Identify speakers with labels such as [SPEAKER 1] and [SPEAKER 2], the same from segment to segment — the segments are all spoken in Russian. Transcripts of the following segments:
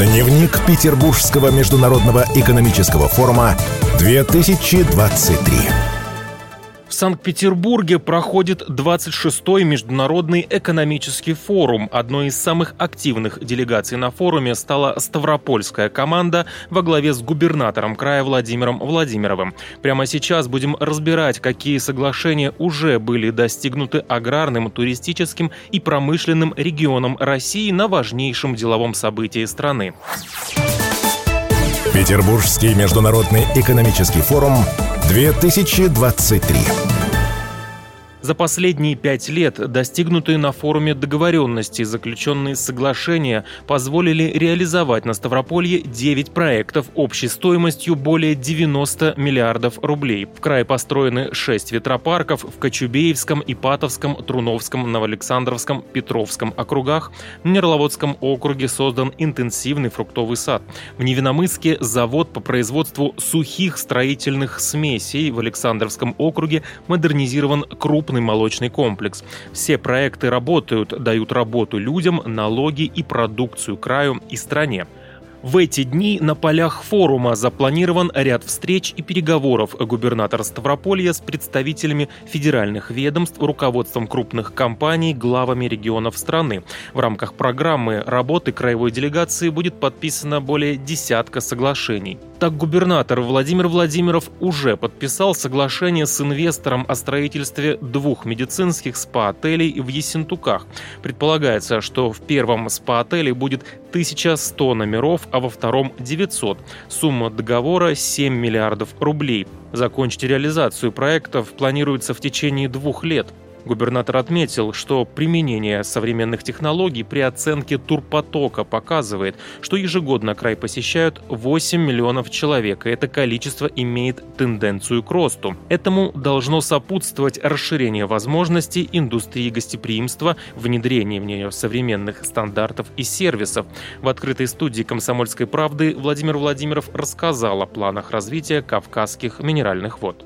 [SPEAKER 1] Дневник Петербургского международного экономического форума 2023.
[SPEAKER 2] Санкт-Петербурге проходит 26-й Международный экономический форум. Одной из самых активных делегаций на форуме стала Ставропольская команда во главе с губернатором края Владимиром Владимировым. Прямо сейчас будем разбирать, какие соглашения уже были достигнуты аграрным, туристическим и промышленным регионам России на важнейшем деловом событии страны.
[SPEAKER 1] Петербургский международный экономический форум 2023.
[SPEAKER 2] За последние пять лет достигнутые на форуме договоренности, заключенные соглашения, позволили реализовать на Ставрополье 9 проектов общей стоимостью более 90 миллиардов рублей. В крае построены 6 ветропарков в Кочубеевском, Ипатовском, Труновском, Новоалександровском, Петровском округах. В Нерловодском округе создан интенсивный фруктовый сад. В Невиномыске завод по производству сухих строительных смесей. В Александровском округе модернизирован крупный крупный молочный комплекс. Все проекты работают, дают работу людям, налоги и продукцию краю и стране. В эти дни на полях форума запланирован ряд встреч и переговоров губернатора Ставрополья с представителями федеральных ведомств, руководством крупных компаний, главами регионов страны. В рамках программы работы краевой делегации будет подписано более десятка соглашений. Так губернатор Владимир Владимиров уже подписал соглашение с инвестором о строительстве двух медицинских спа-отелей в Ессентуках. Предполагается, что в первом спа-отеле будет 1100 номеров, а во втором 900. Сумма договора 7 миллиардов рублей. Закончить реализацию проектов планируется в течение двух лет. Губернатор отметил, что применение современных технологий при оценке турпотока показывает, что ежегодно край посещают 8 миллионов человек, и это количество имеет тенденцию к росту. Этому должно сопутствовать расширение возможностей индустрии гостеприимства, внедрение в нее современных стандартов и сервисов. В открытой студии «Комсомольской правды» Владимир Владимиров рассказал о планах развития кавказских минеральных вод.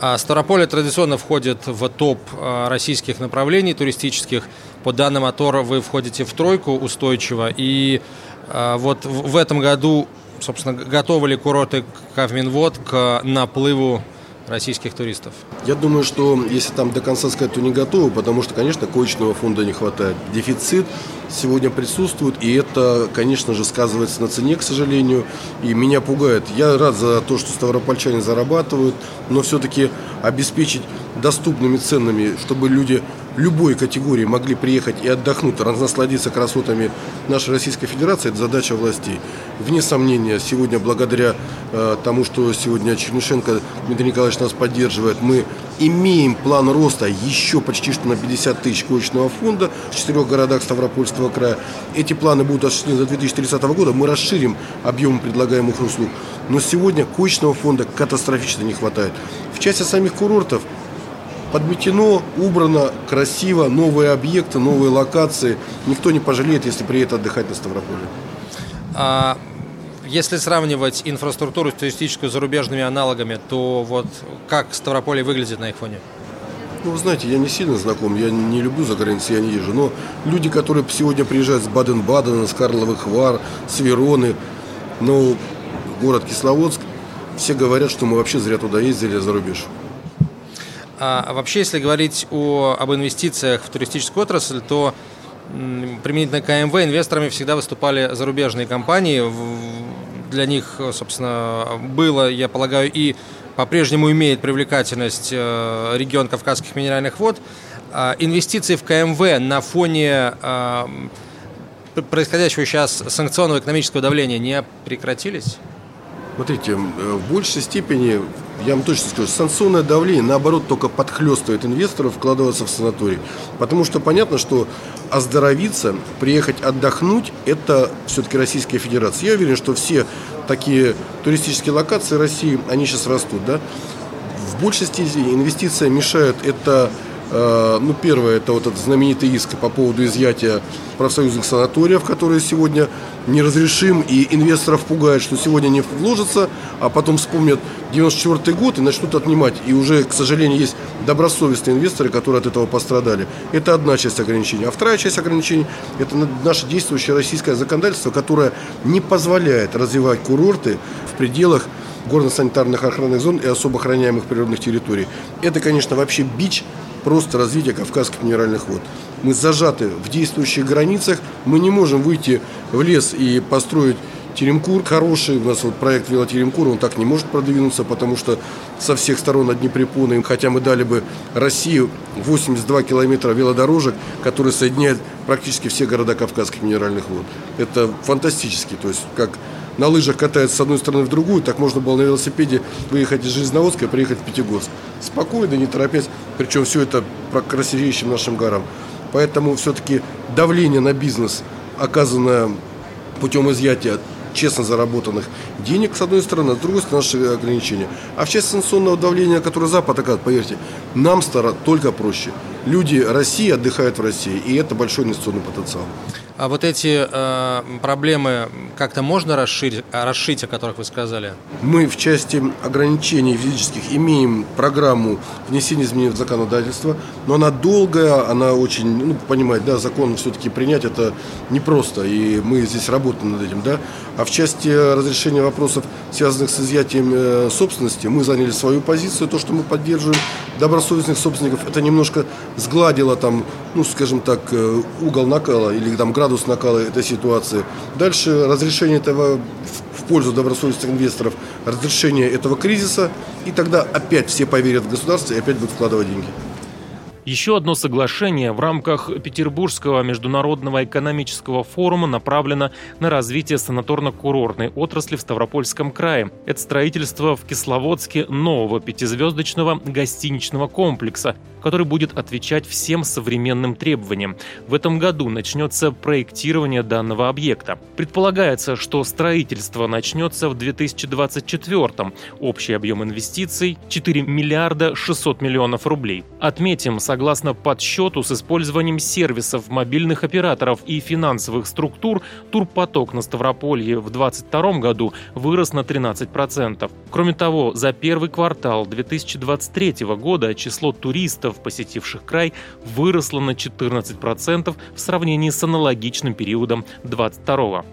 [SPEAKER 3] А Ставрополье традиционно входит в топ а, российских направлений туристических. По данным Атора вы входите в тройку устойчиво. И а, вот в этом году, собственно, готовы ли курорты Кавминвод к наплыву российских туристов?
[SPEAKER 4] Я думаю, что если там до конца сказать, то не готовы, потому что, конечно, коечного фонда не хватает. Дефицит сегодня присутствует, и это, конечно же, сказывается на цене, к сожалению, и меня пугает. Я рад за то, что ставропольчане зарабатывают, но все-таки обеспечить доступными ценами, чтобы люди любой категории могли приехать и отдохнуть, насладиться красотами нашей Российской Федерации, это задача властей. Вне сомнения, сегодня благодаря э, тому, что сегодня Чернышенко Дмитрий Николаевич нас поддерживает, мы имеем план роста еще почти что на 50 тысяч коечного фонда в четырех городах Ставропольского края. Эти планы будут осуществлены до 2030 года. Мы расширим объем предлагаемых услуг. Но сегодня коечного фонда катастрофически не хватает. В части самих курортов подметено, убрано, красиво, новые объекты, новые локации. Никто не пожалеет, если приедет отдыхать на Ставрополе.
[SPEAKER 3] А если сравнивать инфраструктуру туристическую с зарубежными аналогами, то вот как Ставрополье выглядит на их фоне?
[SPEAKER 4] Ну, вы знаете, я не сильно знаком, я не люблю за границей, я не езжу, но люди, которые сегодня приезжают с Баден-Бадена, с Карловых Вар, с Вероны, ну, город Кисловодск, все говорят, что мы вообще зря туда ездили за рубеж.
[SPEAKER 3] А вообще, если говорить о, об инвестициях в туристическую отрасль, то применительно к КМВ инвесторами всегда выступали зарубежные компании. Для них, собственно, было, я полагаю, и по-прежнему имеет привлекательность э, регион Кавказских минеральных вод. А инвестиции в КМВ на фоне э, происходящего сейчас санкционного экономического давления не прекратились?
[SPEAKER 4] Смотрите, э, в большей степени, я вам точно скажу, санкционное давление, наоборот, только подхлестывает инвесторов вкладываться в санаторий. Потому что понятно, что оздоровиться, приехать отдохнуть, это все-таки Российская Федерация. Я уверен, что все такие туристические локации России, они сейчас растут. Да? В большей степени инвестиция мешает это ну, первое, это вот этот знаменитый иск по поводу изъятия профсоюзных санаториев, которые сегодня неразрешим, и инвесторов пугает, что сегодня не вложатся, а потом вспомнят 94 год и начнут отнимать. И уже, к сожалению, есть добросовестные инвесторы, которые от этого пострадали. Это одна часть ограничений. А вторая часть ограничений – это наше действующее российское законодательство, которое не позволяет развивать курорты в пределах горно-санитарных охранных зон и особо охраняемых природных территорий. Это, конечно, вообще бич просто развития Кавказских минеральных вод. Мы зажаты в действующих границах, мы не можем выйти в лес и построить Теремкур хороший, у нас вот проект велотеремкур, он так не может продвинуться, потому что со всех сторон одни препоны, хотя мы дали бы Россию 82 километра велодорожек, которые соединяют практически все города Кавказских минеральных вод. Это фантастически, то есть как на лыжах катаются с одной стороны в другую, так можно было на велосипеде выехать из Железноводска и приехать в Пятигорск. Спокойно, не торопясь, причем все это про красивейшим нашим горам. Поэтому все-таки давление на бизнес, оказанное путем изъятия честно заработанных денег, с одной стороны, а с другой стороны, наши ограничения. А в части санкционного давления, которое Запад оказывает, поверьте, нам стало только проще. Люди России отдыхают в России, и это большой инвестиционный потенциал.
[SPEAKER 3] А вот эти э, проблемы как-то можно расширить, расшить, о которых вы сказали?
[SPEAKER 4] Мы в части ограничений физических имеем программу внесения изменений в законодательство, но она долгая, она очень, ну, понимаете, да, закон все-таки принять это непросто, и мы здесь работаем над этим, да. А в части разрешения вопросов, связанных с изъятием э, собственности, мы заняли свою позицию, то, что мы поддерживаем добросовестных собственников, это немножко сгладило там, ну, скажем так, э, угол накала или там градус накала этой ситуации. Дальше разрешение этого в пользу добросовестных инвесторов, разрешение этого кризиса, и тогда опять все поверят в государство и опять будут вкладывать деньги.
[SPEAKER 2] Еще одно соглашение в рамках Петербургского международного экономического форума направлено на развитие санаторно-курортной отрасли в Ставропольском крае. Это строительство в Кисловодске нового пятизвездочного гостиничного комплекса, который будет отвечать всем современным требованиям. В этом году начнется проектирование данного объекта. Предполагается, что строительство начнется в 2024 м Общий объем инвестиций – 4 миллиарда 600 миллионов рублей. Отметим, согласно подсчету с использованием сервисов мобильных операторов и финансовых структур, турпоток на Ставрополье в 2022 году вырос на 13%. Кроме того, за первый квартал 2023 года число туристов туристов, посетивших край, выросла на 14% в сравнении с аналогичным периодом 2022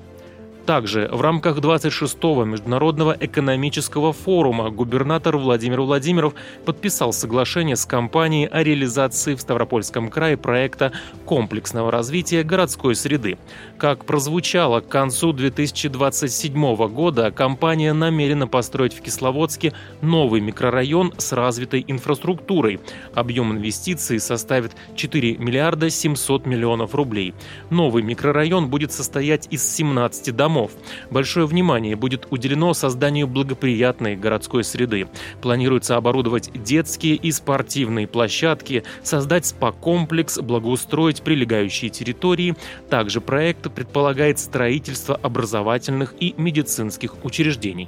[SPEAKER 2] также в рамках 26-го Международного экономического форума губернатор Владимир Владимиров подписал соглашение с компанией о реализации в Ставропольском крае проекта комплексного развития городской среды. Как прозвучало, к концу 2027 года компания намерена построить в Кисловодске новый микрорайон с развитой инфраструктурой. Объем инвестиций составит 4 миллиарда 700 миллионов рублей. Новый микрорайон будет состоять из 17 домов домов. Большое внимание будет уделено созданию благоприятной городской среды. Планируется оборудовать детские и спортивные площадки, создать спа-комплекс, благоустроить прилегающие территории. Также проект предполагает строительство образовательных и медицинских учреждений.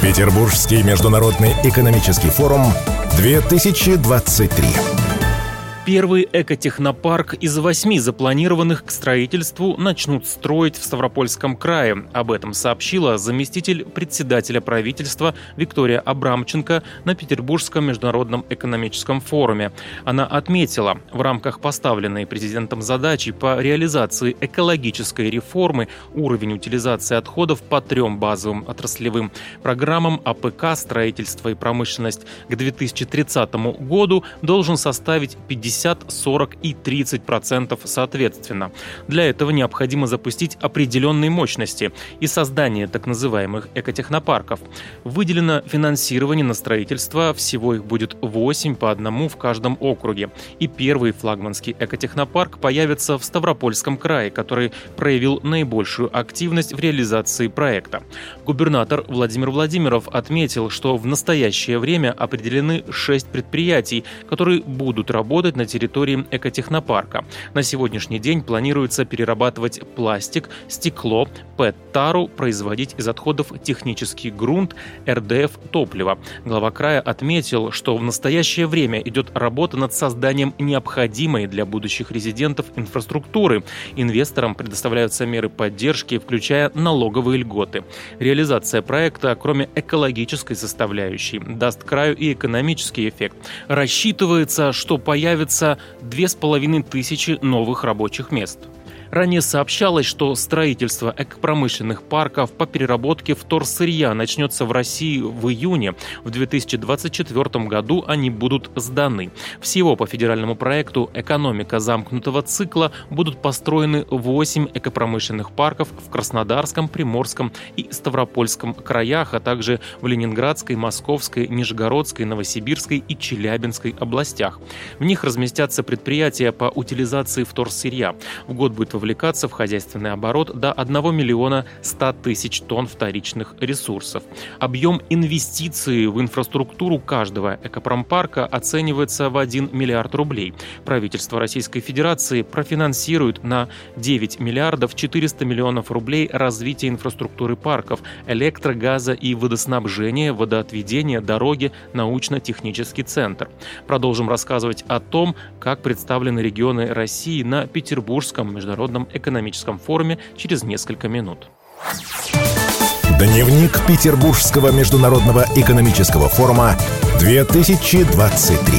[SPEAKER 1] Петербургский международный экономический форум 2023.
[SPEAKER 2] Первый экотехнопарк из восьми запланированных к строительству начнут строить в Ставропольском крае. Об этом сообщила заместитель председателя правительства Виктория Абрамченко на Петербургском международном экономическом форуме. Она отметила, в рамках поставленной президентом задачи по реализации экологической реформы уровень утилизации отходов по трем базовым отраслевым программам АПК «Строительство и промышленность» к 2030 году должен составить 50 50, 40 и 30 процентов соответственно. Для этого необходимо запустить определенные мощности и создание так называемых экотехнопарков. Выделено финансирование на строительство, всего их будет 8 по одному в каждом округе. И первый флагманский экотехнопарк появится в Ставропольском крае, который проявил наибольшую активность в реализации проекта. Губернатор Владимир Владимиров отметил, что в настоящее время определены 6 предприятий, которые будут работать на на территории экотехнопарка. На сегодняшний день планируется перерабатывать пластик, стекло, ПЭТ-тару, производить из отходов технический грунт, РДФ, топливо. Глава края отметил, что в настоящее время идет работа над созданием необходимой для будущих резидентов инфраструктуры. Инвесторам предоставляются меры поддержки, включая налоговые льготы. Реализация проекта, кроме экологической составляющей, даст краю и экономический эффект. Рассчитывается, что появится 2500 новых рабочих мест. Ранее сообщалось, что строительство экопромышленных парков по переработке вторсырья начнется в России в июне. В 2024 году они будут сданы. Всего по федеральному проекту «Экономика замкнутого цикла» будут построены 8 экопромышленных парков в Краснодарском, Приморском и Ставропольском краях, а также в Ленинградской, Московской, Нижегородской, Новосибирской и Челябинской областях. В них разместятся предприятия по утилизации вторсырья. В год будет вовлекаться в хозяйственный оборот до 1 миллиона 100 тысяч тонн вторичных ресурсов. Объем инвестиций в инфраструктуру каждого экопромпарка оценивается в 1 миллиард рублей. Правительство Российской Федерации профинансирует на 9 миллиардов 400 миллионов рублей развитие инфраструктуры парков, электро, газа и водоснабжения, водоотведения, дороги, научно-технический центр. Продолжим рассказывать о том, как представлены регионы России на Петербургском международном Международном экономическом форуме через несколько минут.
[SPEAKER 1] Дневник Петербургского международного экономического форума 2023.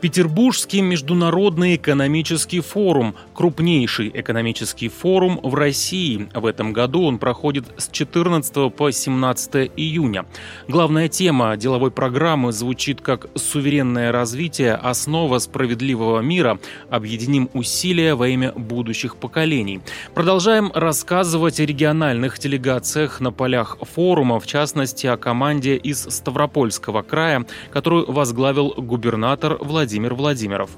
[SPEAKER 2] Петербургский международный экономический форум – крупнейший экономический форум в России. В этом году он проходит с 14 по 17 июня. Главная тема деловой программы звучит как «Суверенное развитие. Основа справедливого мира. Объединим усилия во имя будущих поколений». Продолжаем рассказывать о региональных делегациях на полях форума, в частности, о команде из Ставропольского края, которую возглавил губернатор Владимир Владимир Владимиров.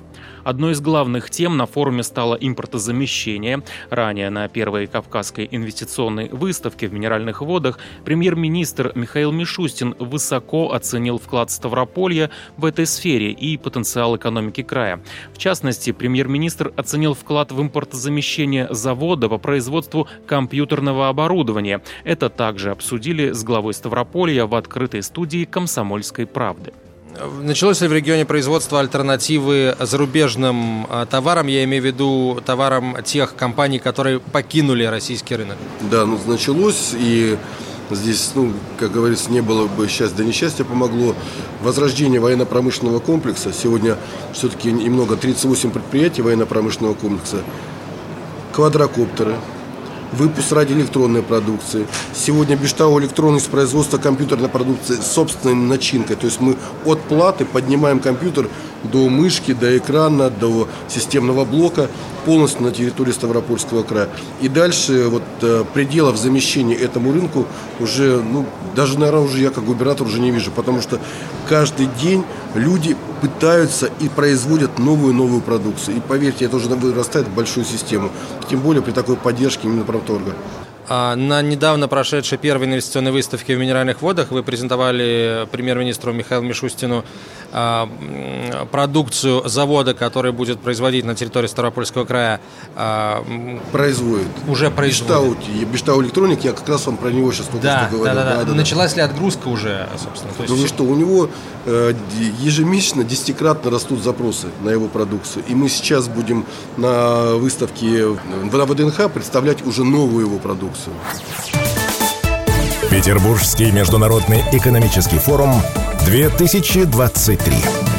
[SPEAKER 2] Одной из главных тем на форуме стало импортозамещение. Ранее на первой Кавказской инвестиционной выставке в Минеральных водах премьер-министр Михаил Мишустин высоко оценил вклад Ставрополья в этой сфере и потенциал экономики края. В частности, премьер-министр оценил вклад в импортозамещение завода по производству компьютерного оборудования. Это также обсудили с главой Ставрополья в открытой студии «Комсомольской правды».
[SPEAKER 3] Началось ли в регионе производство альтернативы зарубежным а, товарам? Я имею в виду товарам тех компаний, которые покинули российский рынок.
[SPEAKER 4] Да, ну, началось, и здесь, ну, как говорится, не было бы счастья, да несчастья помогло. Возрождение военно-промышленного комплекса. Сегодня все-таки немного 38 предприятий военно-промышленного комплекса. Квадрокоптеры, выпуск радиоэлектронной продукции. Сегодня Бештау электронность производства компьютерной продукции собственной начинкой. То есть мы от платы поднимаем компьютер до мышки, до экрана, до системного блока полностью на территории Ставропольского края. И дальше вот э, пределов замещения этому рынку уже, ну, даже, наверное, уже я как губернатор уже не вижу, потому что каждый день люди пытаются и производят новую-новую продукцию. И поверьте, это уже вырастает в большую систему. Тем более при такой поддержке именно Промторга.
[SPEAKER 3] А на недавно прошедшей первой инвестиционной выставке в Минеральных водах вы презентовали премьер-министру Михаилу Мишустину а, продукцию завода, который будет производить на территории Ставропольского края.
[SPEAKER 4] А, производит.
[SPEAKER 3] Уже производит.
[SPEAKER 4] Биштау Электроник, я как раз вам про него сейчас только
[SPEAKER 3] да,
[SPEAKER 4] что говорил.
[SPEAKER 3] Да, да, да. да, Началась ли отгрузка уже, собственно?
[SPEAKER 4] То есть... Ну что, у него ежемесячно десятикратно растут запросы на его продукцию. И мы сейчас будем на выставке на ВДНХ представлять уже новую его продукцию.
[SPEAKER 1] Петербургский международный экономический форум 2023.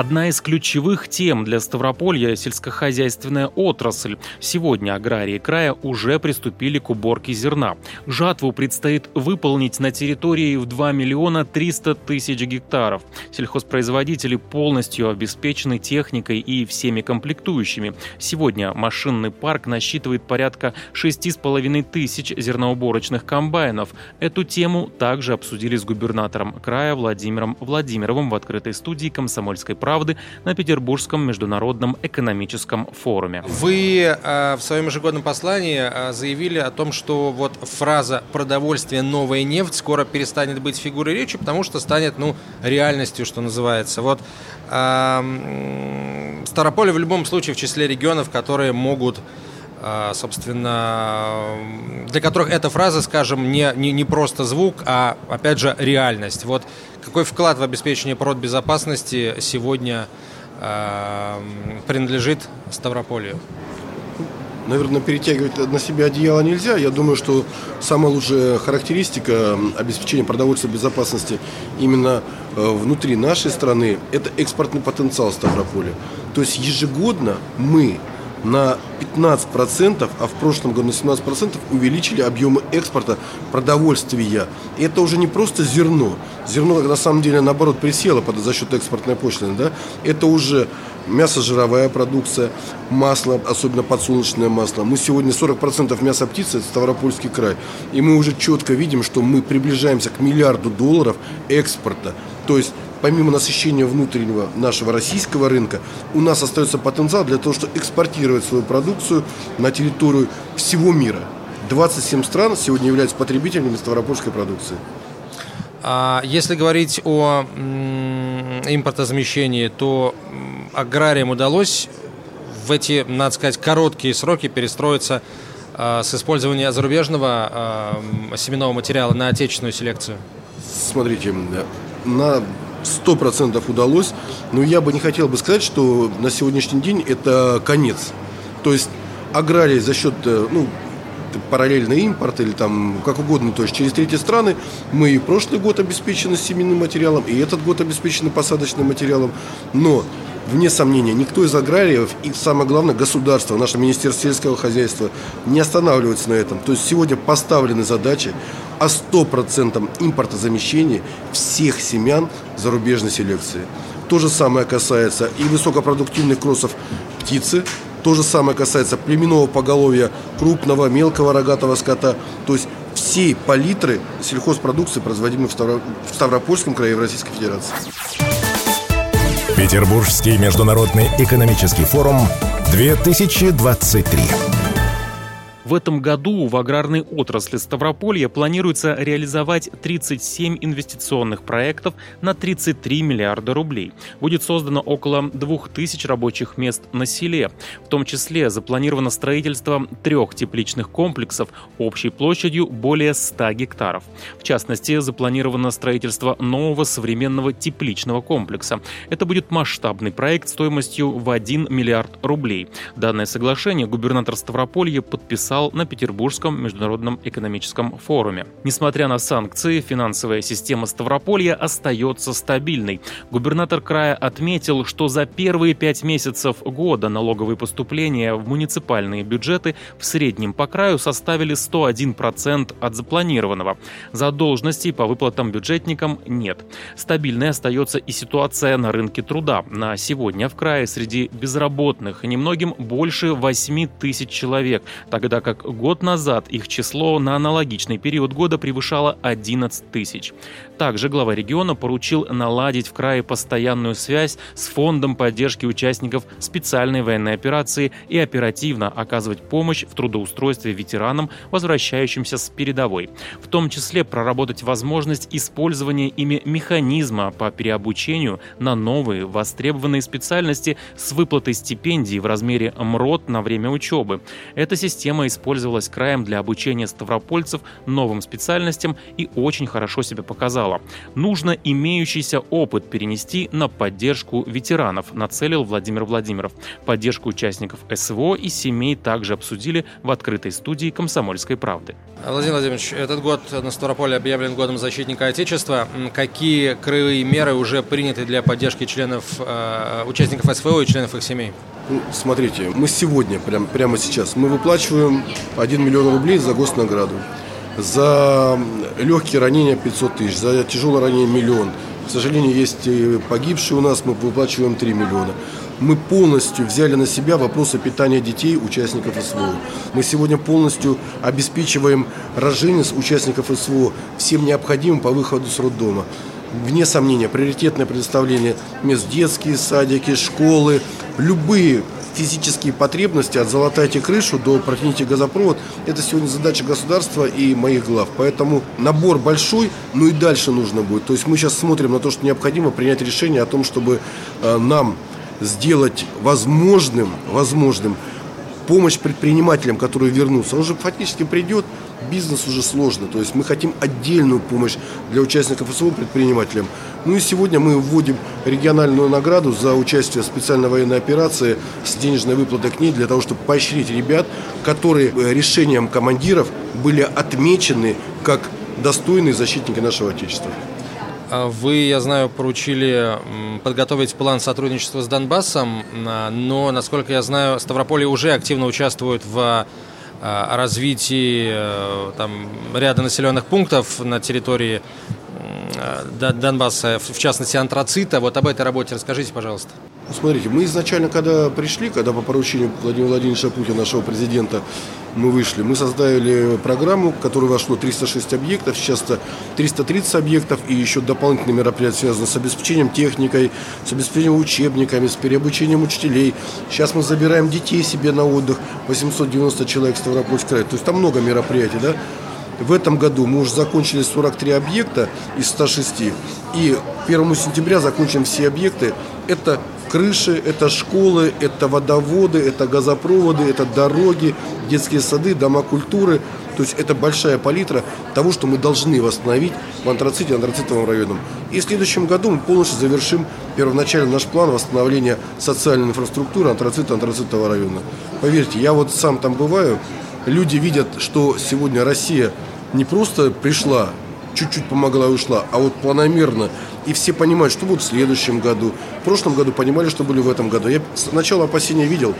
[SPEAKER 2] Одна из ключевых тем для Ставрополья – сельскохозяйственная отрасль. Сегодня аграрии края уже приступили к уборке зерна. Жатву предстоит выполнить на территории в 2 миллиона 300 тысяч гектаров. Сельхозпроизводители полностью обеспечены техникой и всеми комплектующими. Сегодня машинный парк насчитывает порядка 6,5 тысяч зерноуборочных комбайнов. Эту тему также обсудили с губернатором края Владимиром Владимировым в открытой студии «Комсомольской правды» правды» на Петербургском международном экономическом форуме.
[SPEAKER 3] Вы э, в своем ежегодном послании э, заявили о том, что вот фраза «продовольствие, новая нефть» скоро перестанет быть фигурой речи, потому что станет, ну, реальностью, что называется. Вот э, Старополе в любом случае в числе регионов, которые могут собственно, для которых эта фраза, скажем, не, не, не просто звук, а, опять же, реальность. Вот какой вклад в обеспечение продбезопасности сегодня э, принадлежит Ставрополью?
[SPEAKER 4] Наверное, перетягивать на себя одеяло нельзя. Я думаю, что самая лучшая характеристика обеспечения продовольственной безопасности именно э, внутри нашей страны – это экспортный потенциал Ставрополя. То есть ежегодно мы на 15%, а в прошлом году на 17% увеличили объемы экспорта продовольствия. И это уже не просто зерно. Зерно на самом деле наоборот присело под, за счет экспортной пошлины. Да? Это уже мясо-жировая продукция, масло, особенно подсолнечное масло. Мы сегодня 40% мяса птицы – это Ставропольский край. И мы уже четко видим, что мы приближаемся к миллиарду долларов экспорта. То есть помимо насыщения внутреннего нашего российского рынка, у нас остается потенциал для того, чтобы экспортировать свою продукцию на территорию всего мира. 27 стран сегодня являются потребителями ставропольской продукции.
[SPEAKER 3] А если говорить о импортозамещении, то аграриям удалось в эти, надо сказать, короткие сроки перестроиться а, с использования зарубежного а, семенного материала на отечественную селекцию?
[SPEAKER 4] Смотрите, на 100% удалось, но я бы не хотел бы сказать, что на сегодняшний день это конец. То есть аграрии за счет э, ну, параллельный импорт или там как угодно, то есть через третьи страны мы и прошлый год обеспечены семенным материалом, и этот год обеспечены посадочным материалом, но вне сомнения, никто из аграриев и самое главное государство, наше Министерство сельского хозяйства не останавливается на этом. То есть сегодня поставлены задачи о 100% импортозамещении всех семян зарубежной селекции. То же самое касается и высокопродуктивных кроссов птицы, то же самое касается племенного поголовья крупного, мелкого рогатого скота. То есть всей палитры сельхозпродукции, производимой в, Ставро... в Ставропольском крае в Российской Федерации.
[SPEAKER 1] Петербургский международный экономический форум 2023.
[SPEAKER 2] В этом году в аграрной отрасли Ставрополья планируется реализовать 37 инвестиционных проектов на 33 миллиарда рублей. Будет создано около 2000 рабочих мест на селе. В том числе запланировано строительство трех тепличных комплексов общей площадью более 100 гектаров. В частности, запланировано строительство нового современного тепличного комплекса. Это будет масштабный проект стоимостью в 1 миллиард рублей. Данное соглашение губернатор Ставрополья подписал подписал на Петербургском международном экономическом форуме. Несмотря на санкции, финансовая система Ставрополья остается стабильной. Губернатор края отметил, что за первые пять месяцев года налоговые поступления в муниципальные бюджеты в среднем по краю составили 101% от запланированного. Задолженностей по выплатам бюджетникам нет. Стабильной остается и ситуация на рынке труда. На сегодня в крае среди безработных немногим больше 8 тысяч человек, тогда как год назад их число на аналогичный период года превышало 11 тысяч. Также глава региона поручил наладить в крае постоянную связь с фондом поддержки участников специальной военной операции и оперативно оказывать помощь в трудоустройстве ветеранам, возвращающимся с передовой. В том числе проработать возможность использования ими механизма по переобучению на новые востребованные специальности с выплатой стипендий в размере МРОТ на время учебы. Эта система использовалась краем для обучения ставропольцев новым специальностям и очень хорошо себя показала. Нужно имеющийся опыт перенести на поддержку ветеранов, нацелил Владимир Владимиров. Поддержку участников СВО и семей также обсудили в открытой студии «Комсомольской правды».
[SPEAKER 3] Владимир Владимирович, этот год на Ставрополе объявлен годом защитника Отечества. Какие краевые меры уже приняты для поддержки членов, э, участников СВО и членов их семей?
[SPEAKER 4] Ну, смотрите, мы сегодня, прям, прямо сейчас, мы выплачиваем 1 миллион рублей за госнаграду. За легкие ранения 500 тысяч, за тяжелое ранение миллион. К сожалению, есть погибшие у нас, мы выплачиваем 3 миллиона. Мы полностью взяли на себя вопросы питания детей, участников СВО. Мы сегодня полностью обеспечиваем роженец участников СВО всем необходимым по выходу с роддома. вне сомнения, приоритетное предоставление мест детские садики, школы, любые физические потребности от «золотайте крышу» до «протяните газопровод» – это сегодня задача государства и моих глав. Поэтому набор большой, но и дальше нужно будет. То есть мы сейчас смотрим на то, что необходимо принять решение о том, чтобы э, нам сделать возможным, возможным помощь предпринимателям, которые вернутся. Он же фактически придет, бизнес уже сложно. То есть мы хотим отдельную помощь для участников СВО предпринимателям. Ну и сегодня мы вводим региональную награду за участие в специальной военной операции с денежной выплатой к ней для того, чтобы поощрить ребят, которые э, решением командиров были отмечены как достойные защитники нашего Отечества.
[SPEAKER 3] А вы, я знаю, поручили подготовить план сотрудничества с Донбассом, но, насколько я знаю, Ставрополье уже активно участвует в а, развитии э, там, ряда населенных пунктов на территории Донбасса, в частности антрацита. Вот об этой работе расскажите, пожалуйста.
[SPEAKER 4] Смотрите, мы изначально, когда пришли, когда по поручению Владимира Владимировича Путина, нашего президента, мы вышли, мы создали программу, в которую вошло 306 объектов, сейчас это 330 объектов и еще дополнительные мероприятия, связанные с обеспечением техникой, с обеспечением учебниками, с переобучением учителей. Сейчас мы забираем детей себе на отдых, 890 человек в Ставропольский край. То есть там много мероприятий, да? В этом году мы уже закончили 43 объекта из 106. И 1 сентября закончим все объекты. Это крыши, это школы, это водоводы, это газопроводы, это дороги, детские сады, дома культуры. То есть это большая палитра того, что мы должны восстановить в антраците, антрацитовом районе. И в следующем году мы полностью завершим первоначально наш план восстановления социальной инфраструктуры антрацита, антрацитового района. Поверьте, я вот сам там бываю, люди видят, что сегодня Россия не просто пришла, чуть-чуть помогла и ушла, а вот планомерно. И все понимают, что будет в следующем году. В прошлом году понимали, что были в этом году. Я сначала опасения видел,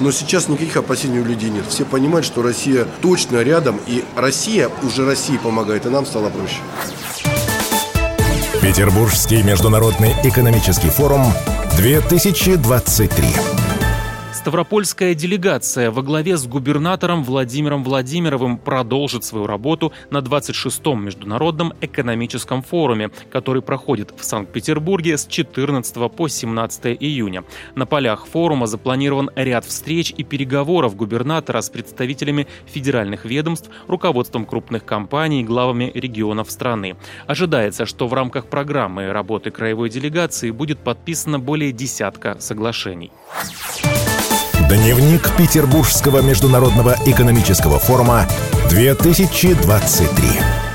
[SPEAKER 4] но сейчас никаких опасений у людей нет. Все понимают, что Россия точно рядом, и Россия уже России помогает, и нам стало проще.
[SPEAKER 1] Петербургский международный экономический форум 2023.
[SPEAKER 2] Ставропольская делегация во главе с губернатором Владимиром Владимировым продолжит свою работу на 26-м Международном экономическом форуме, который проходит в Санкт-Петербурге с 14 по 17 июня. На полях форума запланирован ряд встреч и переговоров губернатора с представителями федеральных ведомств, руководством крупных компаний главами регионов страны. Ожидается, что в рамках программы работы краевой делегации будет подписано более десятка соглашений.
[SPEAKER 1] Дневник Петербургского международного экономического форума 2023.